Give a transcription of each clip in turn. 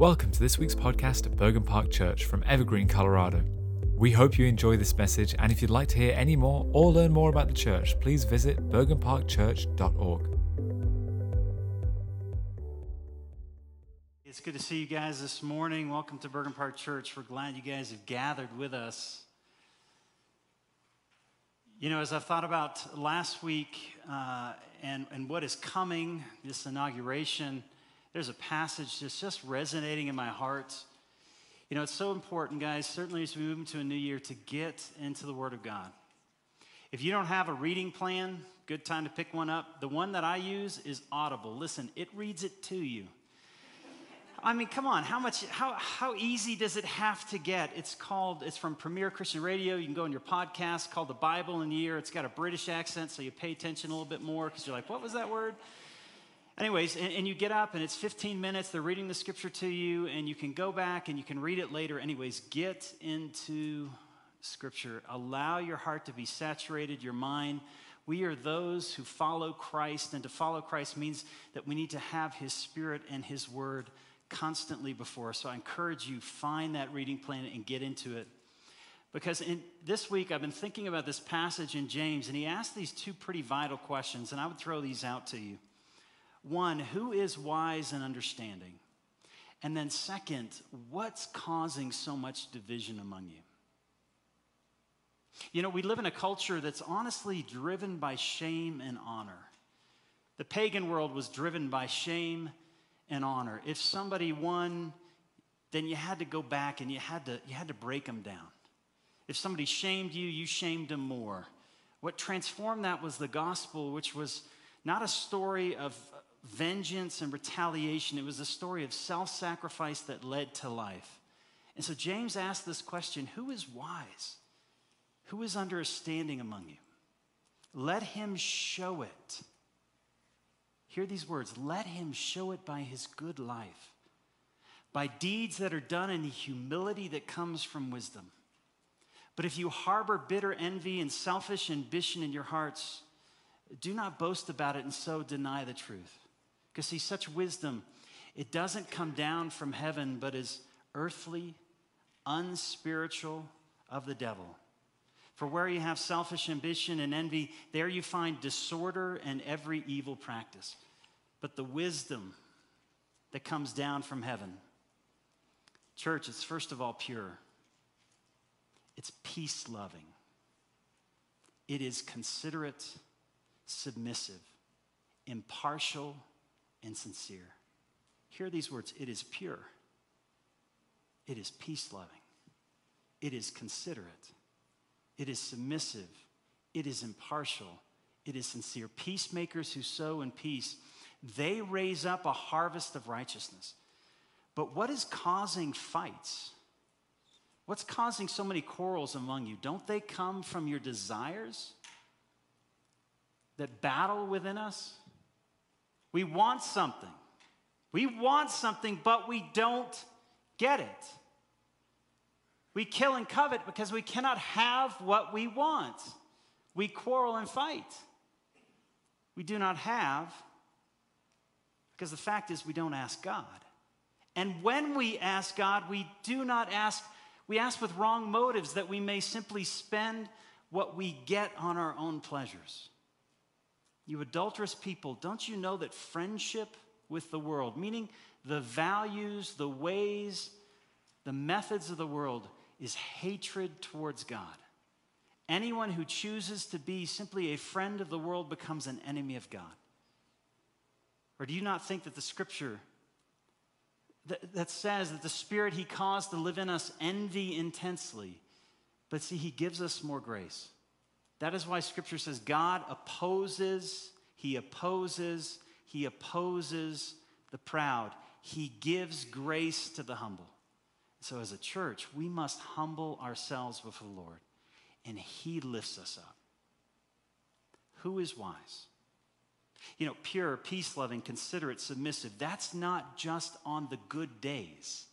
Welcome to this week's podcast at Bergen Park Church from Evergreen, Colorado. We hope you enjoy this message, and if you'd like to hear any more or learn more about the church, please visit bergenparkchurch.org. It's good to see you guys this morning. Welcome to Bergen Park Church. We're glad you guys have gathered with us. You know, as I've thought about last week uh, and, and what is coming, this inauguration, there's a passage that's just resonating in my heart. You know, it's so important, guys, certainly as we move into a new year, to get into the Word of God. If you don't have a reading plan, good time to pick one up. The one that I use is Audible. Listen, it reads it to you. I mean, come on, how much, how, how easy does it have to get? It's called, it's from Premier Christian Radio. You can go on your podcast called The Bible in a Year. It's got a British accent, so you pay attention a little bit more because you're like, what was that word? Anyways, and, and, you get up and it's 15 minutes, they're reading the scripture to you, and you can go back and you can read it later. Anyways, get into scripture. Allow your heart to be saturated, your mind. We are those who follow Christ, and to follow Christ means that we need to have his spirit and his word constantly before us. So I encourage you, find that reading plan and get into it. Because in this week I've been thinking about this passage in James, and he asked these two pretty vital questions, and I would throw these out to you. One, who is wise and understanding? And then, second, what's causing so much division among you? You know, we live in a culture that's honestly driven by shame and honor. The pagan world was driven by shame and honor. If somebody won, then you had to go back and you had to, you had to break them down. If somebody shamed you, you shamed them more. What transformed that was the gospel, which was not a story of vengeance and retaliation. It was a story of self sacrifice that led to life. And so James asked this question Who is wise? Who is understanding among you? Let him show it. Hear these words let him show it by his good life, by deeds that are done in the humility that comes from wisdom. But if you harbor bitter envy and selfish ambition in your hearts, do not boast about it and so deny the truth. Because, see, such wisdom, it doesn't come down from heaven, but is earthly, unspiritual, of the devil. For where you have selfish ambition and envy, there you find disorder and every evil practice. But the wisdom that comes down from heaven, church, it's first of all pure, it's peace loving, it is considerate, submissive, impartial, and sincere. Hear these words it is pure, it is peace loving, it is considerate, it is submissive, it is impartial, it is sincere. Peacemakers who sow in peace, they raise up a harvest of righteousness. But what is causing fights? What's causing so many quarrels among you? Don't they come from your desires that battle within us? We want something. We want something, but we don't get it. We kill and covet because we cannot have what we want. We quarrel and fight. We do not have because the fact is we don't ask God. And when we ask God, we do not ask, we ask with wrong motives that we may simply spend what we get on our own pleasures. You adulterous people, don't you know that friendship with the world, meaning the values, the ways, the methods of the world, is hatred towards God? Anyone who chooses to be simply a friend of the world becomes an enemy of God. Or do you not think that the scripture that, that says that the spirit he caused to live in us envy intensely, but see, he gives us more grace? That is why scripture says God opposes, he opposes, he opposes the proud. He gives grace to the humble. So, as a church, we must humble ourselves before the Lord, and He lifts us up. Who is wise? You know, pure, peace loving, considerate, submissive, that's not just on the good days,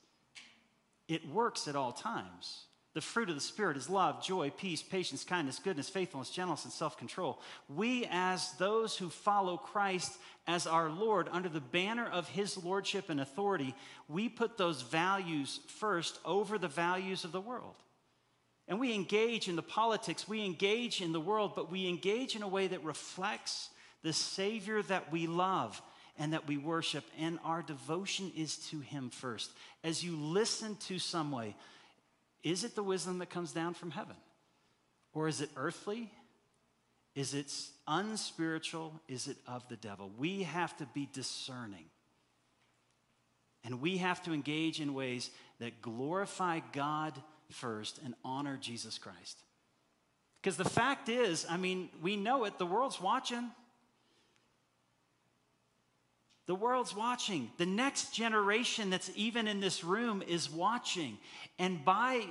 it works at all times. The fruit of the Spirit is love, joy, peace, patience, kindness, goodness, faithfulness, gentleness, and self control. We, as those who follow Christ as our Lord, under the banner of His Lordship and authority, we put those values first over the values of the world. And we engage in the politics, we engage in the world, but we engage in a way that reflects the Savior that we love and that we worship. And our devotion is to Him first. As you listen to some way, is it the wisdom that comes down from heaven? Or is it earthly? Is it unspiritual? Is it of the devil? We have to be discerning. And we have to engage in ways that glorify God first and honor Jesus Christ. Because the fact is, I mean, we know it, the world's watching. The world's watching. The next generation that's even in this room is watching. And by,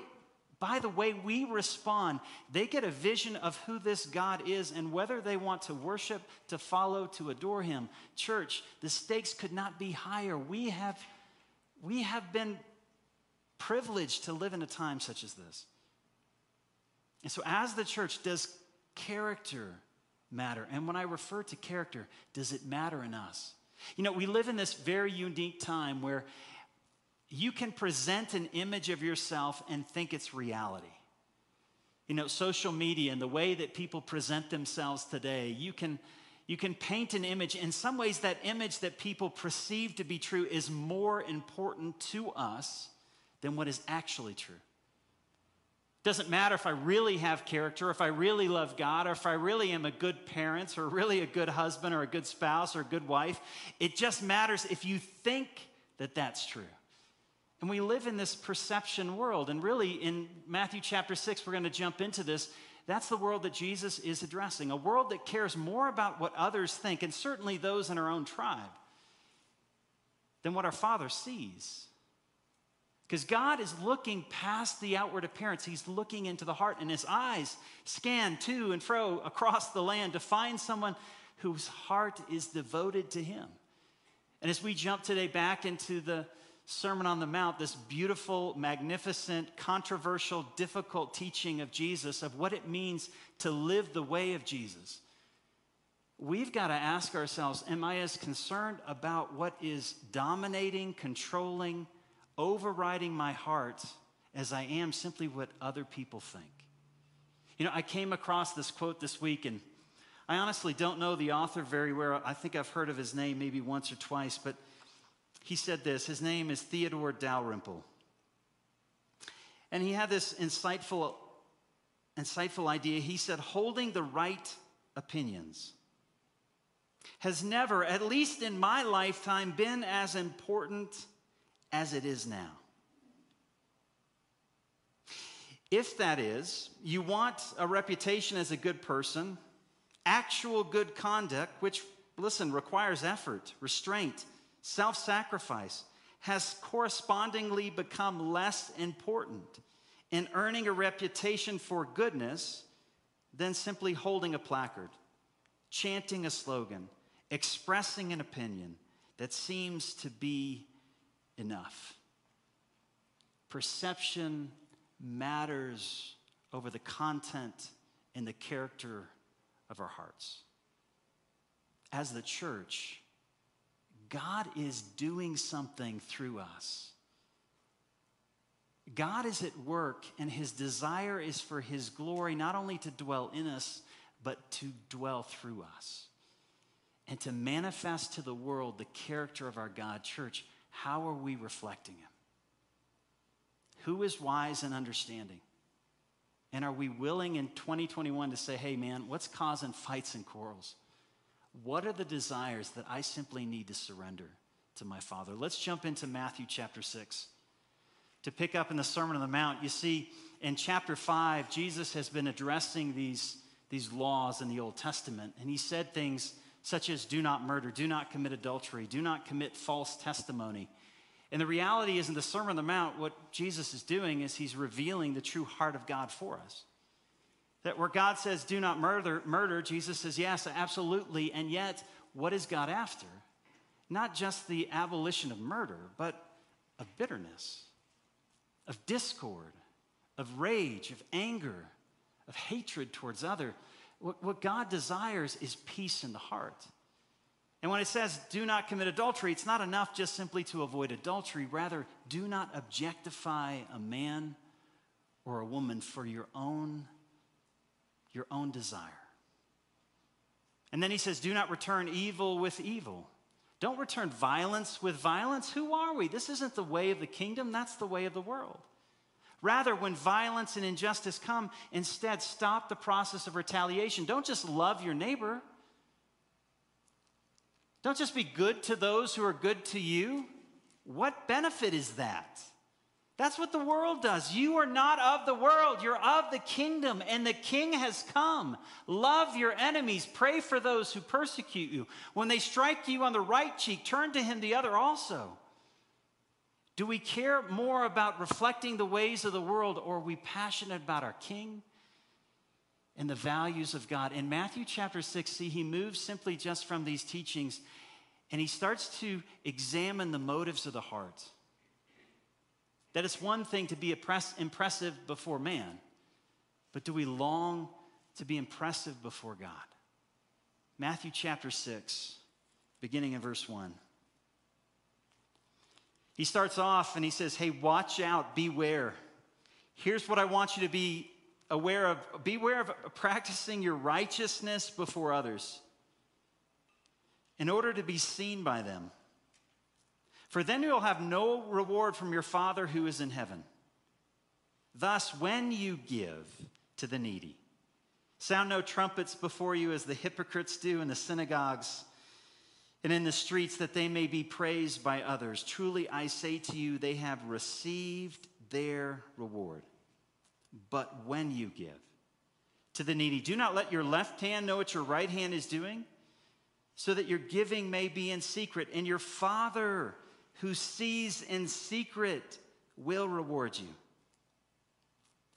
by the way we respond, they get a vision of who this God is and whether they want to worship, to follow, to adore Him. Church, the stakes could not be higher. We have, we have been privileged to live in a time such as this. And so, as the church, does character matter? And when I refer to character, does it matter in us? You know, we live in this very unique time where you can present an image of yourself and think it's reality. You know, social media and the way that people present themselves today, you can, you can paint an image. In some ways, that image that people perceive to be true is more important to us than what is actually true. Doesn't matter if I really have character, if I really love God, or if I really am a good parent, or really a good husband, or a good spouse, or a good wife. It just matters if you think that that's true. And we live in this perception world. And really, in Matthew chapter 6, we're going to jump into this. That's the world that Jesus is addressing a world that cares more about what others think, and certainly those in our own tribe, than what our Father sees. Because God is looking past the outward appearance. He's looking into the heart, and his eyes scan to and fro across the land to find someone whose heart is devoted to him. And as we jump today back into the Sermon on the Mount, this beautiful, magnificent, controversial, difficult teaching of Jesus, of what it means to live the way of Jesus, we've got to ask ourselves Am I as concerned about what is dominating, controlling, overriding my heart as I am simply what other people think. You know, I came across this quote this week, and I honestly don't know the author very well. I think I've heard of his name maybe once or twice, but he said this. His name is Theodore Dalrymple. And he had this insightful, insightful idea. He said, holding the right opinions has never, at least in my lifetime, been as important as it is now. If that is, you want a reputation as a good person, actual good conduct, which, listen, requires effort, restraint, self sacrifice, has correspondingly become less important in earning a reputation for goodness than simply holding a placard, chanting a slogan, expressing an opinion that seems to be enough. Perception matters over the content and the character of our hearts. As the church, God is doing something through us. God is at work, and his desire is for his glory not only to dwell in us, but to dwell through us and to manifest to the world the character of our God. Church, how are we reflecting Him? Who is wise and understanding? And are we willing in 2021 to say, hey, man, what's causing fights and quarrels? What are the desires that I simply need to surrender to my Father? Let's jump into Matthew chapter 6. To pick up in the Sermon on the Mount, you see in chapter 5, Jesus has been addressing these, these laws in the Old Testament, and he said things such as do not murder, do not commit adultery, do not commit false testimony. And the reality is, in the Sermon on the Mount, what Jesus is doing is he's revealing the true heart of God for us. That where God says, do not murder, murder, Jesus says, yes, absolutely. And yet, what is God after? Not just the abolition of murder, but of bitterness, of discord, of rage, of anger, of hatred towards other. What, what God desires is peace in the heart. And when it says do not commit adultery, it's not enough just simply to avoid adultery. Rather, do not objectify a man or a woman for your own, your own desire. And then he says, do not return evil with evil. Don't return violence with violence. Who are we? This isn't the way of the kingdom, that's the way of the world. Rather, when violence and injustice come, instead stop the process of retaliation. Don't just love your neighbor. Don't just be good to those who are good to you. What benefit is that? That's what the world does. You are not of the world, you're of the kingdom, and the king has come. Love your enemies, pray for those who persecute you. When they strike you on the right cheek, turn to him the other also. Do we care more about reflecting the ways of the world, or are we passionate about our king and the values of God? In Matthew chapter 6, see, he moves simply just from these teachings and he starts to examine the motives of the heart. That it's one thing to be impressive before man, but do we long to be impressive before God? Matthew chapter 6, beginning in verse 1. He starts off and he says, Hey, watch out, beware. Here's what I want you to be aware of beware of practicing your righteousness before others in order to be seen by them. For then you will have no reward from your Father who is in heaven. Thus, when you give to the needy, sound no trumpets before you as the hypocrites do in the synagogues and in the streets that they may be praised by others. Truly, I say to you, they have received their reward. But when you give to the needy, do not let your left hand know what your right hand is doing, so that your giving may be in secret, and your Father who sees in secret will reward you.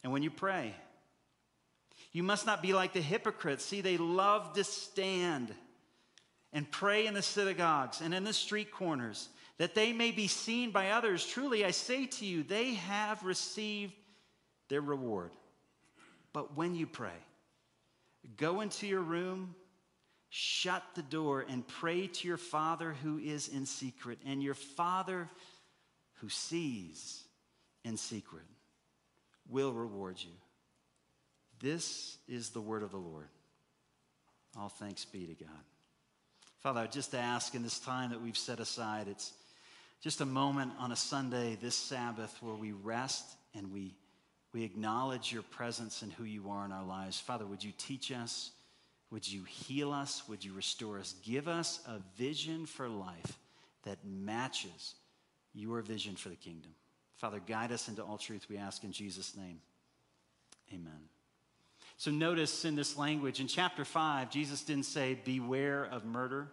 And when you pray, you must not be like the hypocrites. See, they love to stand and pray in the synagogues and in the street corners, that they may be seen by others. Truly, I say to you, they have received their reward. But when you pray, go into your room, shut the door, and pray to your Father who is in secret, and your Father who sees in secret will reward you. This is the word of the Lord. All thanks be to God. Father, I just ask in this time that we've set aside, it's just a moment on a Sunday, this Sabbath, where we rest and we, we acknowledge your presence and who you are in our lives. Father, would you teach us? Would you heal us? Would you restore us? Give us a vision for life that matches your vision for the kingdom. Father, guide us into all truth, we ask in Jesus' name. Amen. So notice in this language, in chapter 5, Jesus didn't say, Beware of murder,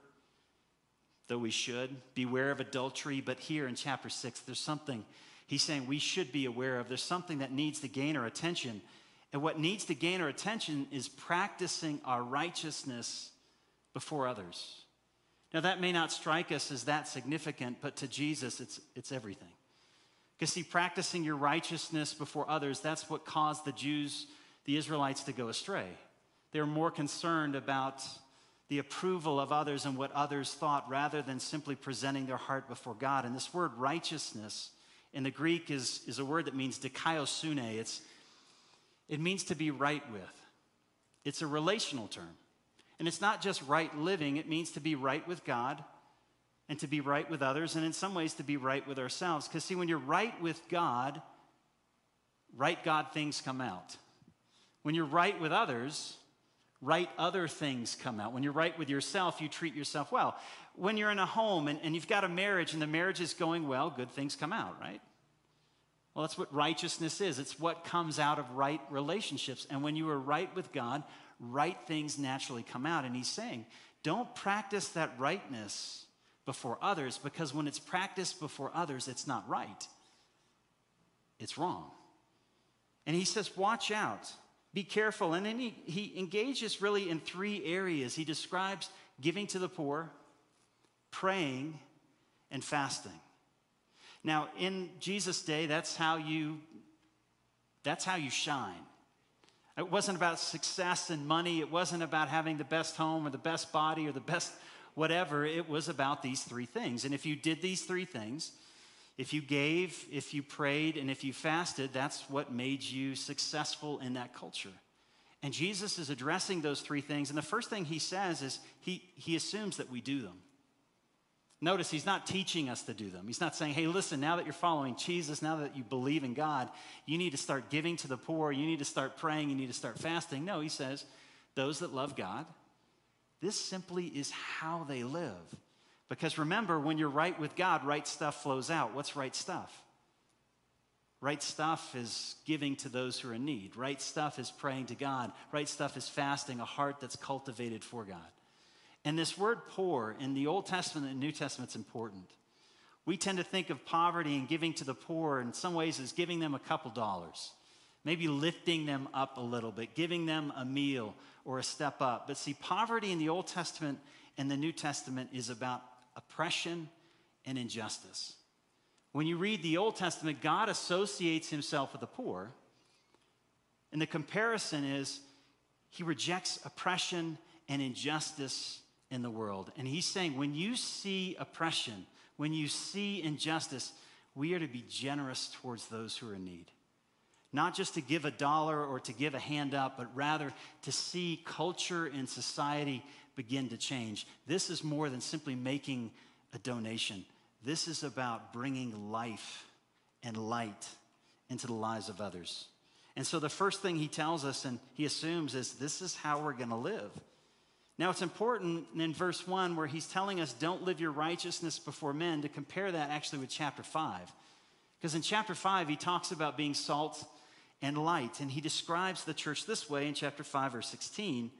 though we should. Beware of adultery. But here in chapter 6, there's something he's saying we should be aware of. There's something that needs to gain our attention. And what needs to gain our attention is practicing our righteousness before others. Now, that may not strike us as that significant, but to Jesus, it's, it's everything. Because, see, practicing your righteousness before others, that's what caused the Jews the Israelites to go astray. They were more concerned about the approval of others and what others thought rather than simply presenting their heart before God. And this word righteousness in the Greek is, is a word that means dikaiosune. It's, it means to be right with. It's a relational term. And it's not just right living, it means to be right with God and to be right with others, and in some ways to be right with ourselves. Because, see, when you're right with God, right God things come out. When you're right with others, right other things come out. When you're right with yourself, you treat yourself well. When you're in a home and, and you've got a marriage and the marriage is going well, good things come out, right? Well, that's what righteousness is. It's what comes out of right relationships. And when you are right with God, right things naturally come out. And he's saying, don't practice that rightness before others because when it's practiced before others, it's not right. It's wrong. And he says, watch out. Be careful. And then he, he engages really in three areas. He describes giving to the poor, praying, and fasting. Now, in Jesus' day, that's how you That's how you shine. It wasn't about success and money. It wasn't about having the best home or the best body or the best whatever. It was about these three things. And if you did these three things, if you gave, if you prayed, and if you fasted, that's what made you successful in that culture. And Jesus is addressing those three things. And the first thing he says is he, he assumes that we do them. Notice he's not teaching us to do them. He's not saying, hey, listen, now that you're following Jesus, now that you believe in God, you need to start giving to the poor, you need to start praying, you need to start fasting. No, he says, those that love God, this simply is how they live. Because remember, when you're right with God, right stuff flows out. What's right stuff? Right stuff is giving to those who are in need. Right stuff is praying to God. Right stuff is fasting, a heart that's cultivated for God. And this word poor in the Old Testament and New Testament is important. We tend to think of poverty and giving to the poor in some ways as giving them a couple dollars, maybe lifting them up a little bit, giving them a meal or a step up. But see, poverty in the Old Testament and the New Testament is about oppression and injustice. When you read the Old Testament, God associates himself with the poor. And the comparison is he rejects oppression and injustice in the world. And he's saying, when you see oppression, when you see injustice, we are to be generous towards those who are in need. Not just to give a dollar or to give a hand up, but rather to see culture and society begin to change. This is more than simply making a donation. This is about bringing life and light into the lives of others. And so the first thing he tells us and he assumes is this is how we're going to live. Now it's important in verse 1 where he's telling us don't live your righteousness before men to compare that actually with chapter 5. Because in chapter 5 he talks about being salt and light and he describes the church this way in chapter 5 verse 16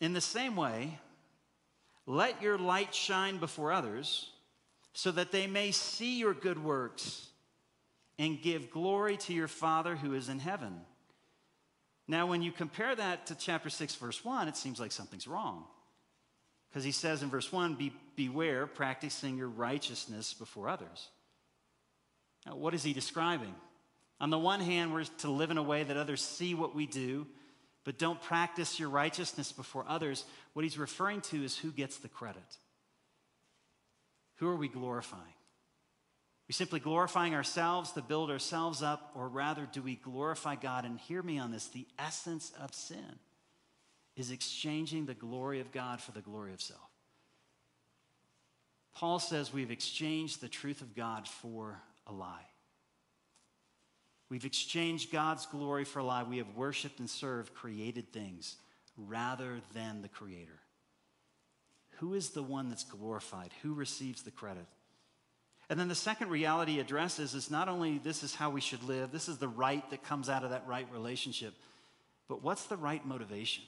in the same way, let your light shine before others so that they may see your good works and give glory to your Father who is in heaven. Now, when you compare that to chapter 6, verse 1, it seems like something's wrong. Because he says in verse 1, Be, Beware practicing your righteousness before others. Now, what is he describing? On the one hand, we're to live in a way that others see what we do but don't practice your righteousness before others, what he's referring to is who gets the credit. Who are we glorifying? we simply glorifying ourselves to build ourselves up, or rather, do we glorify God? And hear me on this the essence of sin is exchanging the glory of God for the glory of self. Paul says we've exchanged the truth of God for a lie. We've exchanged God's glory for a lie. We have worshiped and served created things rather than the Creator. Who is the one that's glorified? Who receives the credit? And then the second reality addresses is not only this is how we should live, this is the right that comes out of that right relationship, but what's the right motivation?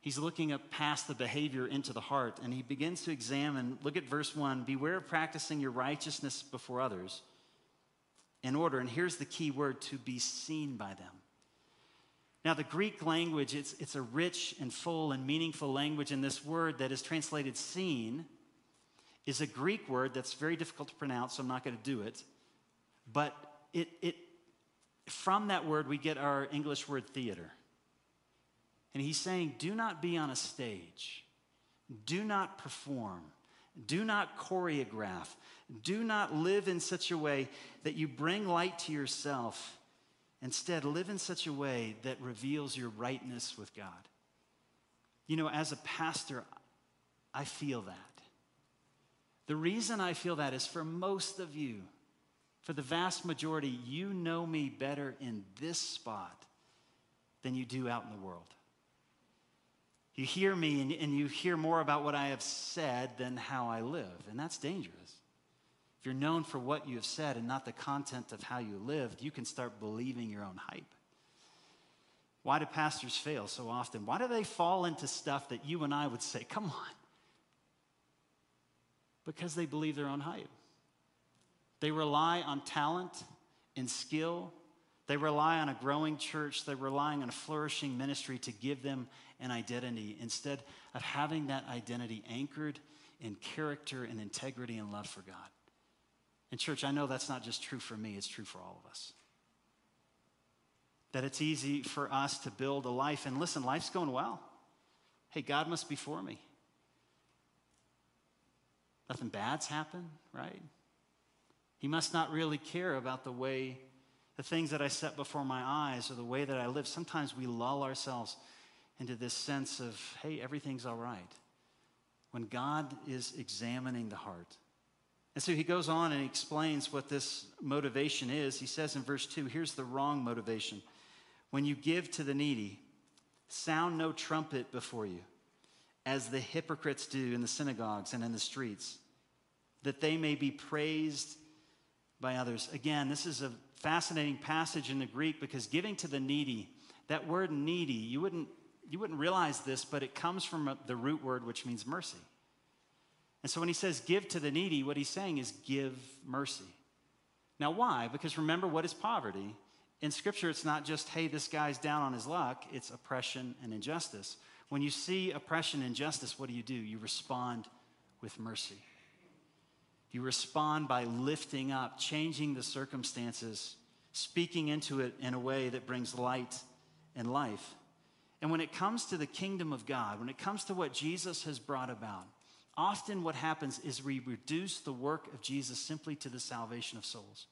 He's looking up past the behavior into the heart, and he begins to examine. Look at verse 1 Beware of practicing your righteousness before others in order, and here's the key word to be seen by them. Now, the Greek language, it's, it's a rich and full and meaningful language, and this word that is translated seen is a Greek word that's very difficult to pronounce, so I'm not going to do it. But it, it, from that word, we get our English word theater. And he's saying, do not be on a stage, do not perform, do not choreograph, do not live in such a way that you bring light to yourself. Instead, live in such a way that reveals your rightness with God. You know, as a pastor, I feel that. The reason I feel that is for most of you, for the vast majority, you know me better in this spot than you do out in the world. You hear me and, and you hear more about what I have said than how I live, and that's dangerous. If you're known for what you have said and not the content of how you lived, you can start believing your own hype. Why do pastors fail so often? Why do they fall into stuff that you and I would say, come on? Because they believe their own hype. They rely on talent and skill. They rely on a growing church. They're relying on a flourishing ministry to give them an identity instead of having that identity anchored in character and integrity and love for God. And, church, I know that's not just true for me, it's true for all of us. that it's easy for us to build a life. And listen, life's going well. Hey, God must be for me. Nothing bad's happened, right? He must not really care about the way, the things that I set before my eyes or the way that I live. Sometimes we lull ourselves into this sense of, hey, everything's all right. When God is examining the heart. And so he goes on and explains what this motivation is. He says in verse 2 here's the wrong motivation. When you give to the needy, sound no trumpet before you, as the hypocrites do in the synagogues and in the streets, that they may be praised by others. Again, this is a fascinating passage in the Greek because giving to the needy, that word needy, you wouldn't, you wouldn't realize this, but it comes from the root word which means mercy. And so when he says give to the needy, what he's saying is give mercy. Now, why? Because remember, what is poverty? in Scripture, it's not just, hey, this guy's down on his luck, it's oppression and injustice. When you see oppression and injustice, what do you do? You respond with mercy. You respond by lifting up, changing the circumstances, speaking into it in a way that brings light and life. And when it comes to the kingdom of God, when it comes to what Jesus has brought about, often what happens is we reduce the work of Jesus simply to the salvation of souls.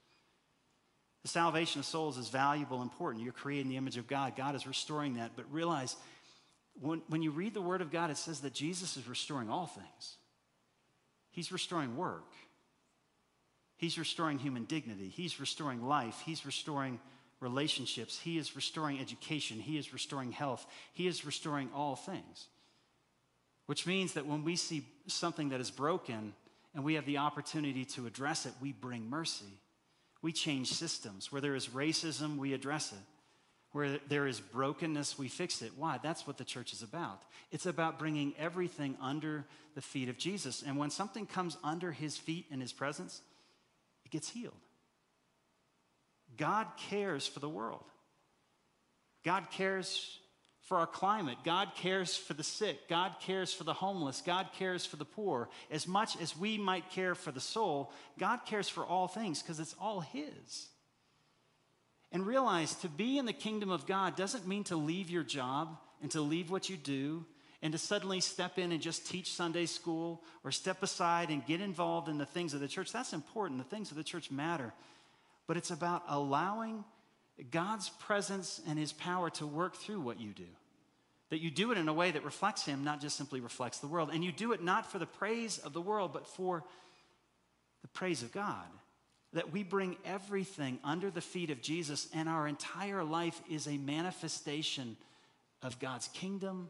The salvation of souls is valuable, important. You're creating the image of God. God is restoring that. But realize when, when you read the Word of God, it says that Jesus is restoring all things. He's restoring work, He's restoring human dignity, He's restoring life, He's restoring relationships, He is restoring education, He is restoring health, He is restoring all things. Which means that when we see something that is broken and we have the opportunity to address it, we bring mercy we change systems. Where there is racism, we address it. Where there is brokenness, we fix it. Why? That's what the church is about. It's about bringing everything under the feet of Jesus. And when something comes under his feet in his presence, it gets healed. God cares for the world. God cares for our climate. God cares for the sick. God cares for the homeless. God cares for the poor. As much as we might care for the soul, God cares for all things because it's all His. And realize to be in the kingdom of God doesn't mean to leave your job and to leave what you do and to suddenly step in and just teach Sunday school or step aside and get involved in the things of the church. That's important. The things of the church matter. But it's about allowing God's presence and his power to work through what you do. That you do it in a way that reflects him, not just simply reflects the world. And you do it not for the praise of the world, but for the praise of God. That we bring everything under the feet of Jesus, and our entire life is a manifestation of God's kingdom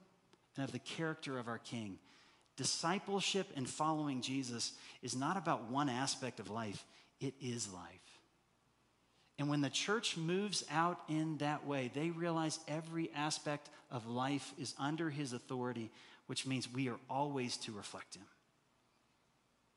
and of the character of our King. Discipleship and following Jesus is not about one aspect of life, it is life. And when the church moves out in that way, they realize every aspect of life is under his authority, which means we are always to reflect him.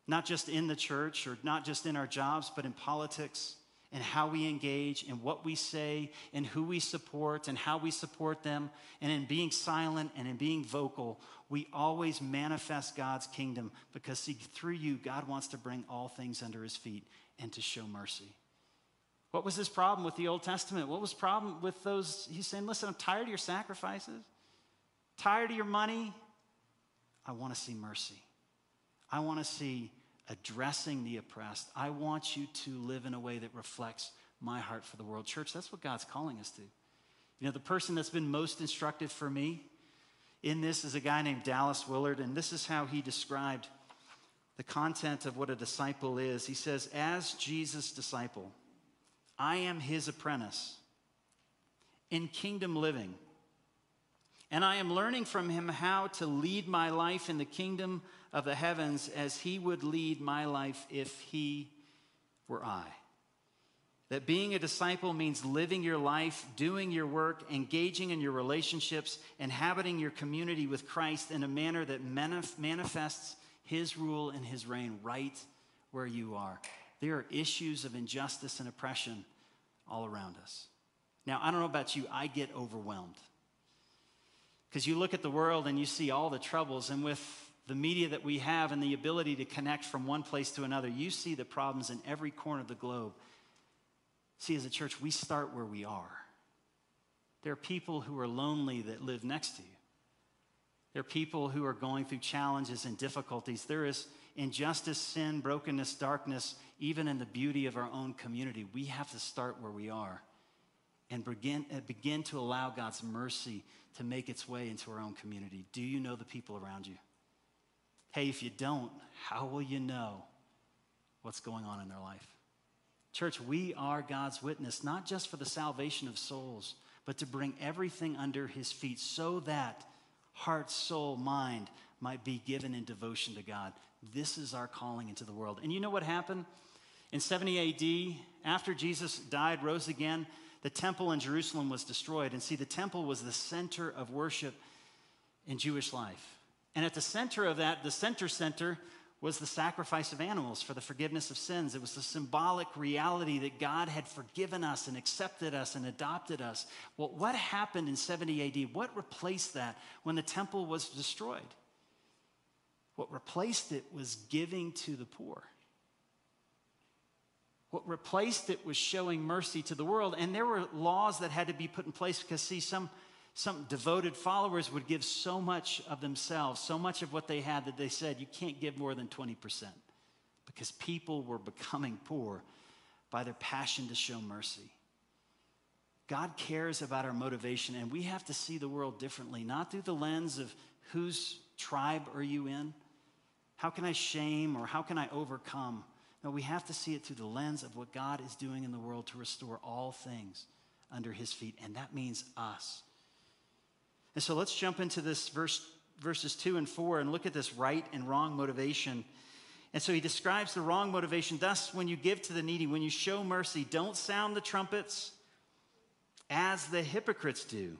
Not just in the church or not just in our jobs, but in politics and how we engage and what we say and who we support and how we support them. And in being silent and in being vocal, we always manifest God's kingdom because see, through you, God wants to bring all things under his feet and to show mercy. What was his problem with the Old Testament? What was problem with those? He's saying, listen, I'm tired of your sacrifices, tired of your money. I want to see mercy. I want to see addressing the oppressed. I want you to live in a way that reflects my heart for the world. Church, that's what God's calling us to. You know, the person that's been most instructive for me in this is a guy named Dallas Willard, and this is how he described the content of what a disciple is. He says, As Jesus' disciple, I am his apprentice in kingdom living. And I am learning from him how to lead my life in the kingdom of the heavens as he would lead my life if he were I. That being a disciple means living your life, doing your work, engaging in your relationships, inhabiting your community with Christ in a manner that manifests his rule and his reign right where you are there are issues of injustice and oppression all around us. Now, I don't know about you, I get overwhelmed. Because you look at the world and you see all the troubles, and with the media that we have and the ability to connect from one place to another, you see the problems in every corner of the globe. See, as a church, we start where we are. There are people who are lonely that live next to you. There are people who are going through challenges and difficulties. There is injustice, sin, brokenness, darkness, even in the beauty of our own community. We have to start where we are and begin, uh, begin to allow God's mercy to make its way into our own community. Do you know the people around you? Hey, if you don't, how will you know what's going on in their life? Church, we are God's witness, not just for the salvation of souls, but to bring everything under his feet so that heart, soul, mind might be given in devotion to God. This is our calling into the world. And you know what happened? In 70 AD, after Jesus died, rose again, the temple in Jerusalem was destroyed. And see, the temple was the center of worship in Jewish life. And at the center of that, the center center, was the sacrifice of animals for the forgiveness of sins. It was the symbolic reality that God had forgiven us and accepted us and adopted us. Well, what happened in 70 AD? What replaced that when the temple was destroyed? What replaced it was giving to the poor. What replaced it was showing mercy to the world. And there were laws that had to be put in place because, see, some some devoted followers would give so much of themselves, so much of what they had that they said, you can't give more than 20% because people were becoming poor by their passion to show mercy. God cares about our motivation, and we have to see the world differently, not through the lens of whose tribe are you in? How can I shame or how can I overcome? No, we have to see it through the lens of what God is doing in the world to restore all things under his feet, and that means us. And so let's jump into this verse, verses 2 and 4 and look at this right and wrong motivation. And so he describes the wrong motivation. Thus, when you give to the needy, when you show mercy, don't sound the trumpets as the hypocrites do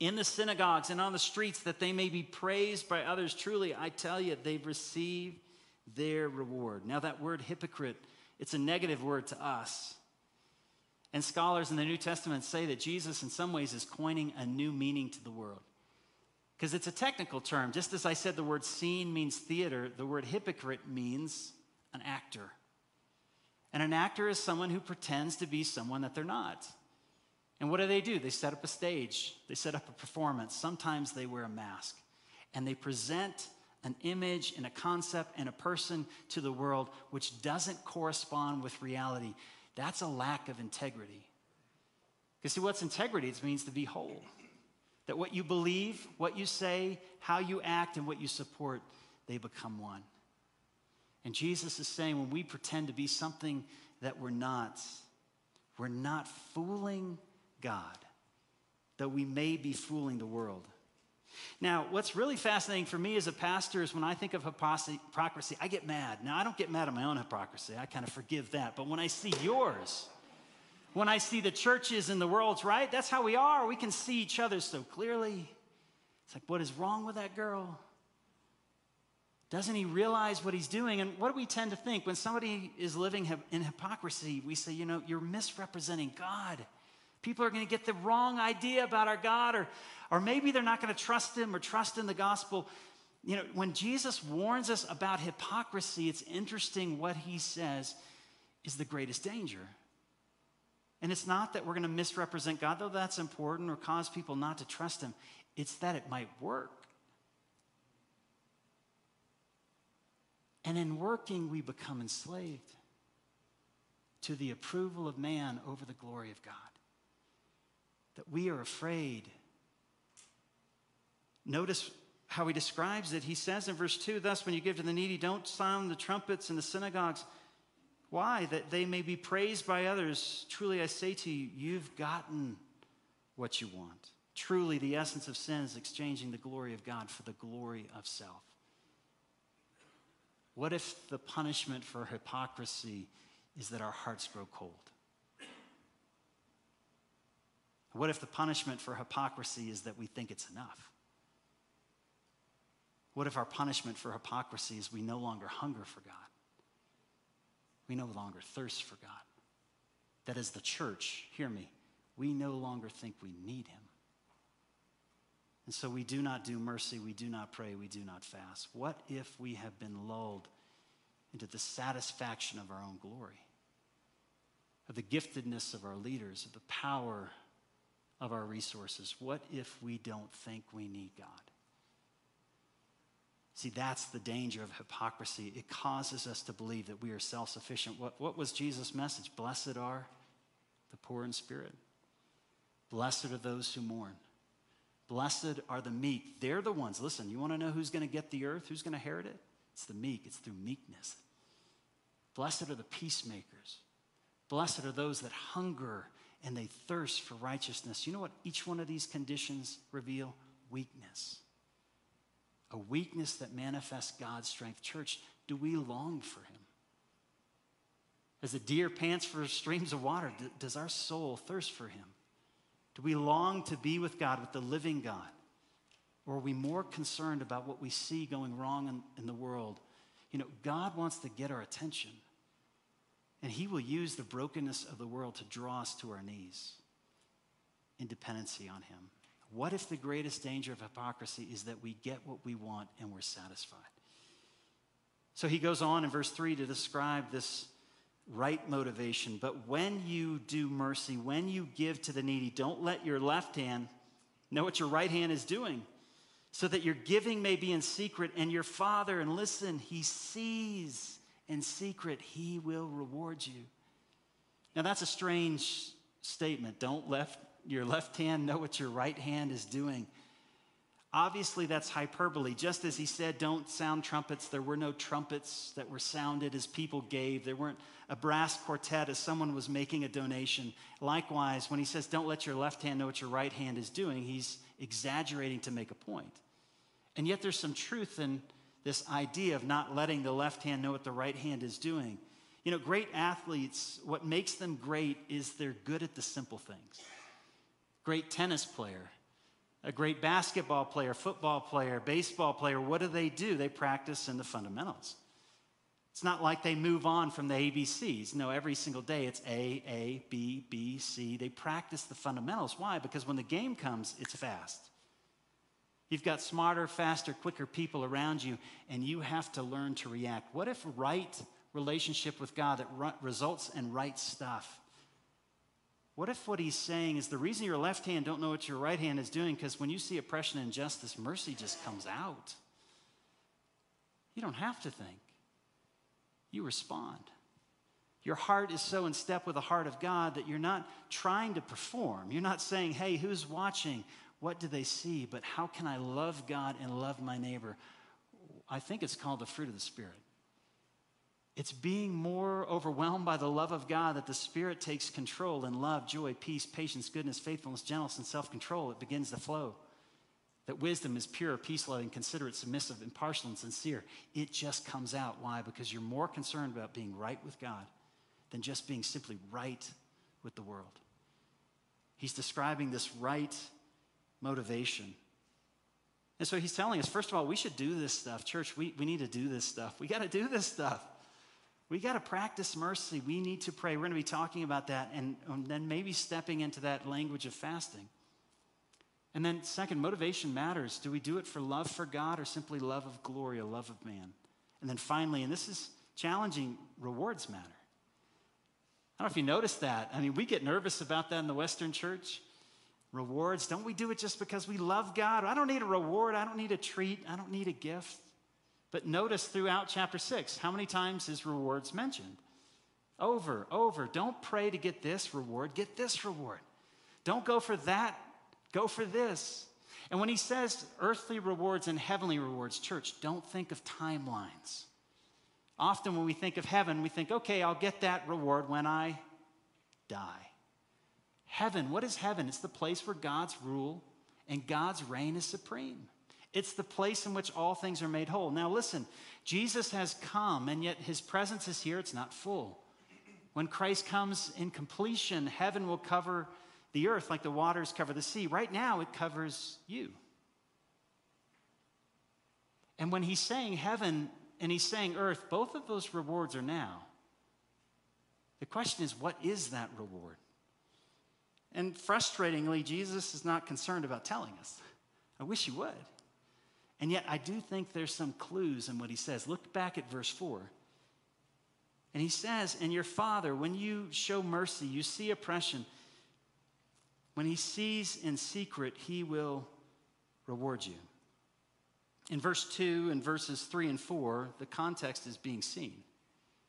in the synagogues and on the streets that they may be praised by others. Truly, I tell you, they've received their reward. Now, that word hypocrite, it's a negative word to us. And scholars in the New Testament say that Jesus, in some ways, is coining a new meaning to the world. Because it's a technical term. Just as I said the word seen means theater, the word hypocrite means an actor. And an actor is someone who pretends to be someone that they're not. And what do they do? They set up a stage, they set up a performance. Sometimes they wear a mask. And they present an image and a concept and a person to the world which doesn't correspond with reality. That's a lack of integrity. Because, see, what's integrity? It means to be whole. That what you believe, what you say, how you act, and what you support, they become one. And Jesus is saying when we pretend to be something that we're not, we're not fooling God, though we may be fooling the world. Now, what's really fascinating for me as a pastor is when I think of hypocrisy, I get mad. Now, I don't get mad at my own hypocrisy, I kind of forgive that. But when I see yours, when I see the churches and the world's right, that's how we are. We can see each other so clearly. It's like, what is wrong with that girl? Doesn't he realize what he's doing? And what do we tend to think when somebody is living in hypocrisy? We say, you know, you're misrepresenting God. People are going to get the wrong idea about our God, or or maybe they're not going to trust him or trust in the gospel. You know, when Jesus warns us about hypocrisy, it's interesting what he says is the greatest danger. And it's not that we're going to misrepresent God, though that's important, or cause people not to trust him. It's that it might work. And in working, we become enslaved to the approval of man over the glory of God. That we are afraid Notice how he describes it. He says in verse 2 Thus, when you give to the needy, don't sound the trumpets in the synagogues. Why? That they may be praised by others. Truly, I say to you, you've gotten what you want. Truly, the essence of sin is exchanging the glory of God for the glory of self. What if the punishment for hypocrisy is that our hearts grow cold? What if the punishment for hypocrisy is that we think it's enough? What if our punishment for hypocrisy is we no longer hunger for God? We no longer thirst for God. That as the church, hear me, we no longer think we need Him. And so we do not do mercy, we do not pray, we do not fast. What if we have been lulled into the satisfaction of our own glory, of the giftedness of our leaders, of the power of our resources? What if we don't think we need God? See, that's the danger of hypocrisy. It causes us to believe that we are self sufficient. What, what was Jesus' message? Blessed are the poor in spirit, blessed are those who mourn. Blessed are the meek. They're the ones. Listen, you want to know who's going to get the earth? Who's going to inherit it? It's the meek, it's through meekness. Blessed are the peacemakers. Blessed are those that hunger and they thirst for righteousness. You know what each one of these conditions reveal? Weakness. A weakness that manifests God's strength. Church, do we long for Him? As a deer pants for streams of water, does our soul thirst for Him? Do we long to be with God, with the living God? Or are we more concerned about what we see going wrong in, in the world? You know, God wants to get our attention. And He will use the brokenness of the world to draw us to our knees in dependency on Him. What if the greatest danger of hypocrisy is that we get what we want and we're satisfied? So he goes on in verse 3 to describe this right motivation. But when you do mercy, when you give to the needy, don't let your left hand know what your right hand is doing, so that your giving may be in secret, and your Father, and listen, He sees in secret, He will reward you. Now, that's a strange statement. Don't let your left hand know what your right hand is doing. Obviously, that's hyperbole. Just as he said, don't sound trumpets, there were no trumpets that were sounded as people gave. There weren't a brass quartet as someone was making a donation. Likewise, when he says, don't let your left hand know what your right hand is doing, he's exaggerating to make a point. And yet, there's some truth in this idea of not letting the left hand know what the right hand is doing. You know, great athletes, what makes them great is they're good at the simple things. Great tennis player, a great basketball player, football player, baseball player, what do they do? They practice in the fundamentals. It's not like they move on from the ABCs. No, every single day it's A, A, B, B, C. They practice the fundamentals. Why? Because when the game comes, it's fast. You've got smarter, faster, quicker people around you, and you have to learn to react. What if right relationship with God that results in right stuff? What if what he's saying is the reason your left hand don't know what your right hand is doing because when you see oppression and injustice, mercy just comes out. You don't have to think you respond. Your heart is so in step with the heart of God that you're not trying to perform. You're not saying, hey, who's watching? What do they see? But how can I love God and love my neighbor? I think it's called the fruit of the Spirit. It's being more overwhelmed by the love of God that the Spirit takes control and love, joy, peace, patience, goodness, faithfulness, gentleness, and self control. It begins to flow that wisdom is pure, peace loving, considerate, submissive, impartial, and sincere. It just comes out. Why? Because you're more concerned about being right with God than just being simply right with the world. He's describing this right motivation. And so he's telling us, first of all, we should do this stuff. Church, we, we need to do this stuff. We got to do this stuff. We got to practice mercy. We need to pray. We're going to be talking about that and, and then maybe stepping into that language of fasting. And then, second, motivation matters. Do we do it for love for God or simply love of glory, a love of man? And then finally, and this is challenging, rewards matter. I don't know if you noticed that. I mean, we get nervous about that in the Western church. Rewards, don't we do it just because we love God? I don't need a reward. I don't need a treat. I don't need a gift. But notice throughout chapter six, how many times is rewards mentioned? Over, over. Don't pray to get this reward, get this reward. Don't go for that Go for this. And when he says earthly rewards and heavenly rewards, church, don't think of timelines. Often when we think of heaven, we think, okay, I'll get that reward when I die. Heaven, what is heaven? It's the place where God's rule and God's reign is supreme. It's the place in which all things are made whole. Now, listen, Jesus has come, and yet his presence is here. It's not full. When Christ comes in completion, heaven will cover the earth like the waters cover the sea. Right now, it covers you. And when he's saying heaven and he's saying earth, both of those rewards are now. The question is, what is that reward? And frustratingly, Jesus is not concerned about telling us. I wish he would. And yet, I do think there's some clues in what he says. Look back at verse 4. And he says, And your father, when you show mercy, you see oppression, When he sees in secret, he will reward you. In verse 2 and verses 3 and 4, the context is being seen.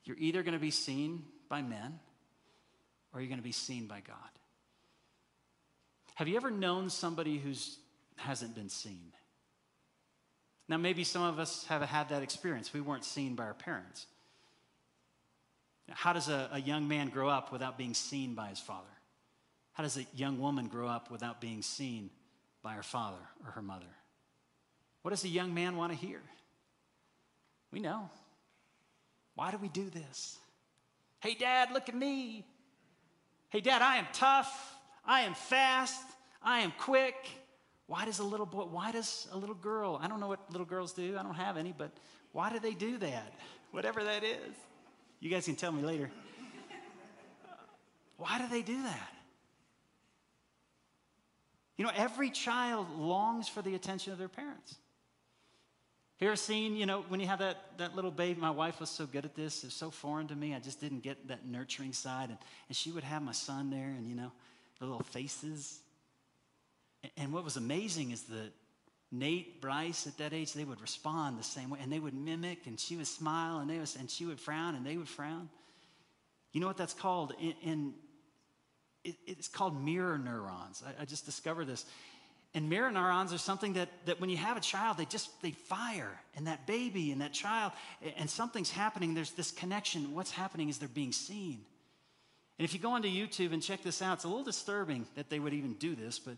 You're either going to be seen by men or you're going to be seen by God. Have you ever known somebody who hasn't been seen? Now, maybe some of us have had that experience. We weren't seen by our parents. How does a, a young man grow up without being seen by his father? How does a young woman grow up without being seen by her father or her mother? What does a young man want to hear? We know. Why do we do this? Hey, dad, look at me. Hey, dad, I am tough. I am fast. I am quick. Why does a little boy, why does a little girl, I don't know what little girls do, I don't have any, but why do they do that? Whatever that is. You guys can tell me later. Why do they do that? You know, every child longs for the attention of their parents. Here a scene, you know, when you have that, that little baby, my wife was so good at this. It was so foreign to me. I just didn't get that nurturing side. And, and she would have my son there and, you know, the little faces. And, and what was amazing is that Nate, Bryce, at that age, they would respond the same way. And they would mimic, and she would smile, and, they was, and she would frown, and they would frown. You know what that's called? In it, it's called mirror neurons. I, I just discovered this. And mirror neurons are something that, that when you have a child, they just they fire. And that baby and that child, and something's happening. There's this connection. What's happening is they're being seen. And if you go onto YouTube and check this out, it's a little disturbing that they would even do this, but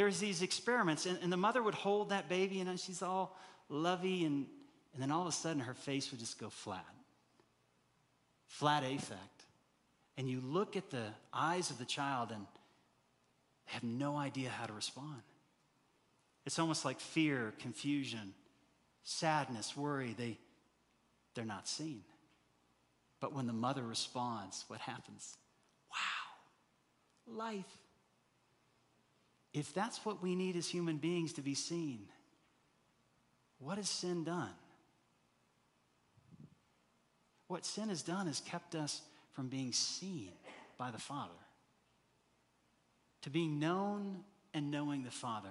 there's these experiments, and, and the mother would hold that baby, and she's all lovey, and, and then all of a sudden her face would just go flat. Flat affect. And you look at the eyes of the child, and they have no idea how to respond. It's almost like fear, confusion, sadness, worry. They, they're not seen. But when the mother responds, what happens? Wow, life. If that's what we need as human beings to be seen, what has sin done? What sin has done is kept us from being seen by the Father to being known and knowing the Father.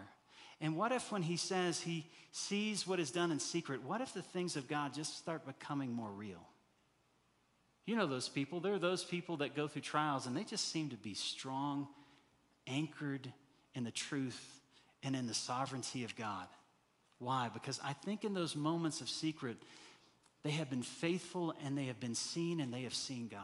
And what if, when he says he sees what is done in secret, what if the things of God just start becoming more real? You know those people. There are those people that go through trials and they just seem to be strong, anchored in the truth and in the sovereignty of God. Why? Because I think in those moments of secret, they have been faithful and they have been seen and they have seen God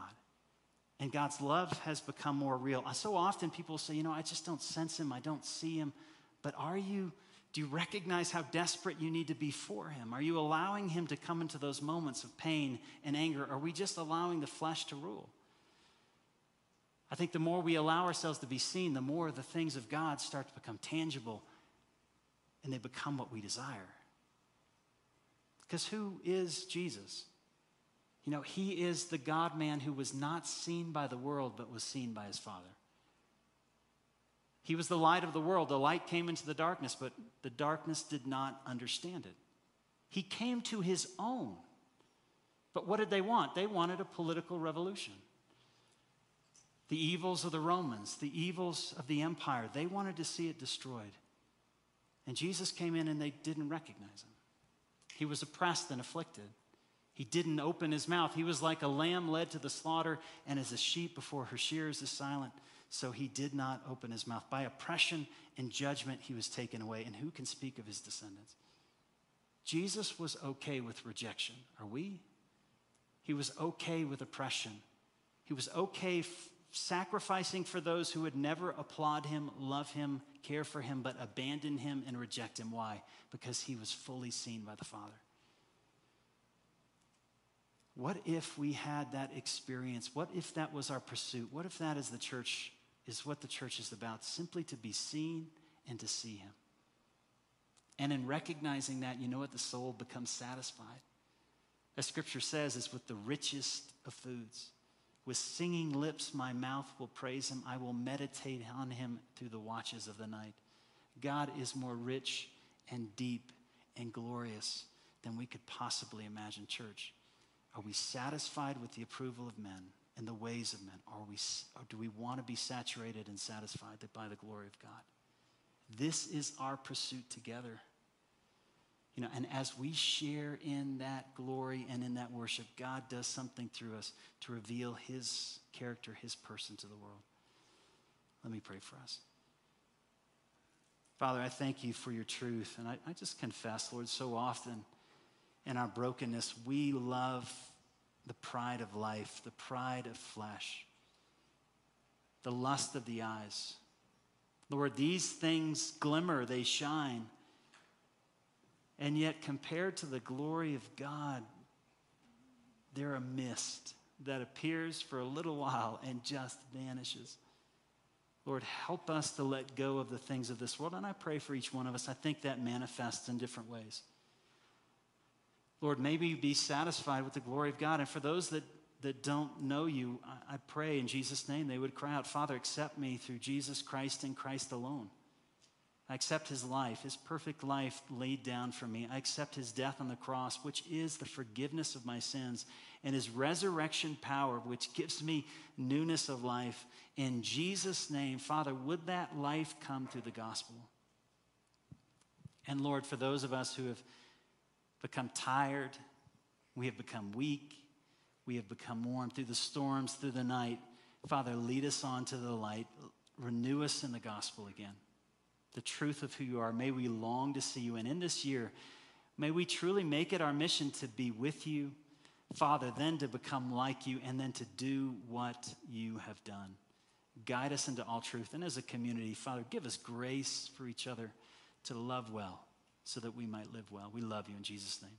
and God's love has become more real. So often people say, you know, I just don't sense him, I don't see him. But are you, do you recognize how desperate you need to be for him? Are you allowing him to come into those moments of pain and anger? Are we just allowing the flesh to rule? I think the more we allow ourselves to be seen, the more the things of God start to become tangible and they become what we desire. Because who is Jesus? You know, he is the God man who was not seen by the world, but was seen by his Father. He was the light of the world. The light came into the darkness, but the darkness did not understand it. He came to his own. But what did they want? They wanted a political revolution. The evils of the Romans, the evils of the empire, they wanted to see it destroyed. And Jesus came in and they didn't recognize him. He was oppressed and afflicted. He didn't open his mouth. He was like a lamb led to the slaughter, and as a sheep before her shears is silent, so he did not open his mouth. By oppression and judgment, he was taken away. And who can speak of his descendants? Jesus was okay with rejection. Are we? He was okay with oppression. He was okay sacrificing for those who would never applaud him, love him, care for him, but abandon him and reject him. Why? Because he was fully seen by the Father. What if we had that experience? What if that was our pursuit? What if that is the church, is what the church is about? Simply to be seen and to see Him. And in recognizing that, you know what? The soul becomes satisfied. As scripture says, it's with the richest of foods. With singing lips, my mouth will praise him. I will meditate on him through the watches of the night. God is more rich and deep and glorious than we could possibly imagine, church. Are we satisfied with the approval of men? and the ways of men? Or, we, or do we want to be saturated and satisfied by the glory of God? This is our pursuit together. You know, and as we share in that glory and in that worship, God does something through us to reveal his character, his person to the world. Let me pray for us. Father, I thank you for your truth. And I, I just confess, Lord, so often in our brokenness, we love the pride of life, the pride of flesh, the lust of the eyes. Lord, these things glimmer, they shine. And yet, compared to the glory of God, they're a mist that appears for a little while and just vanishes. Lord, help us to let go of the things of this world. And I pray for each one of us. I think that manifests in different ways. Lord, maybe be satisfied with the glory of God. And for those that, that don't know you, I, I pray in Jesus' name they would cry out, Father, accept me through Jesus Christ and Christ alone. I accept his life, his perfect life laid down for me. I accept his death on the cross, which is the forgiveness of my sins, and his resurrection power, which gives me newness of life. In Jesus' name, Father, would that life come through the gospel? And Lord, for those of us who have become tired, we have become weak, we have become warm through the storms, through the night, Father, lead us on to the light, renew us in the gospel again the truth of who you are. May we long to see you. And in this year, may we truly make it our mission to be with you, Father, then to become like you, and then to do what you have done. Guide us into all truth. And as a community, Father, give us grace for each other to love well so that we might live well. We love you in Jesus' name.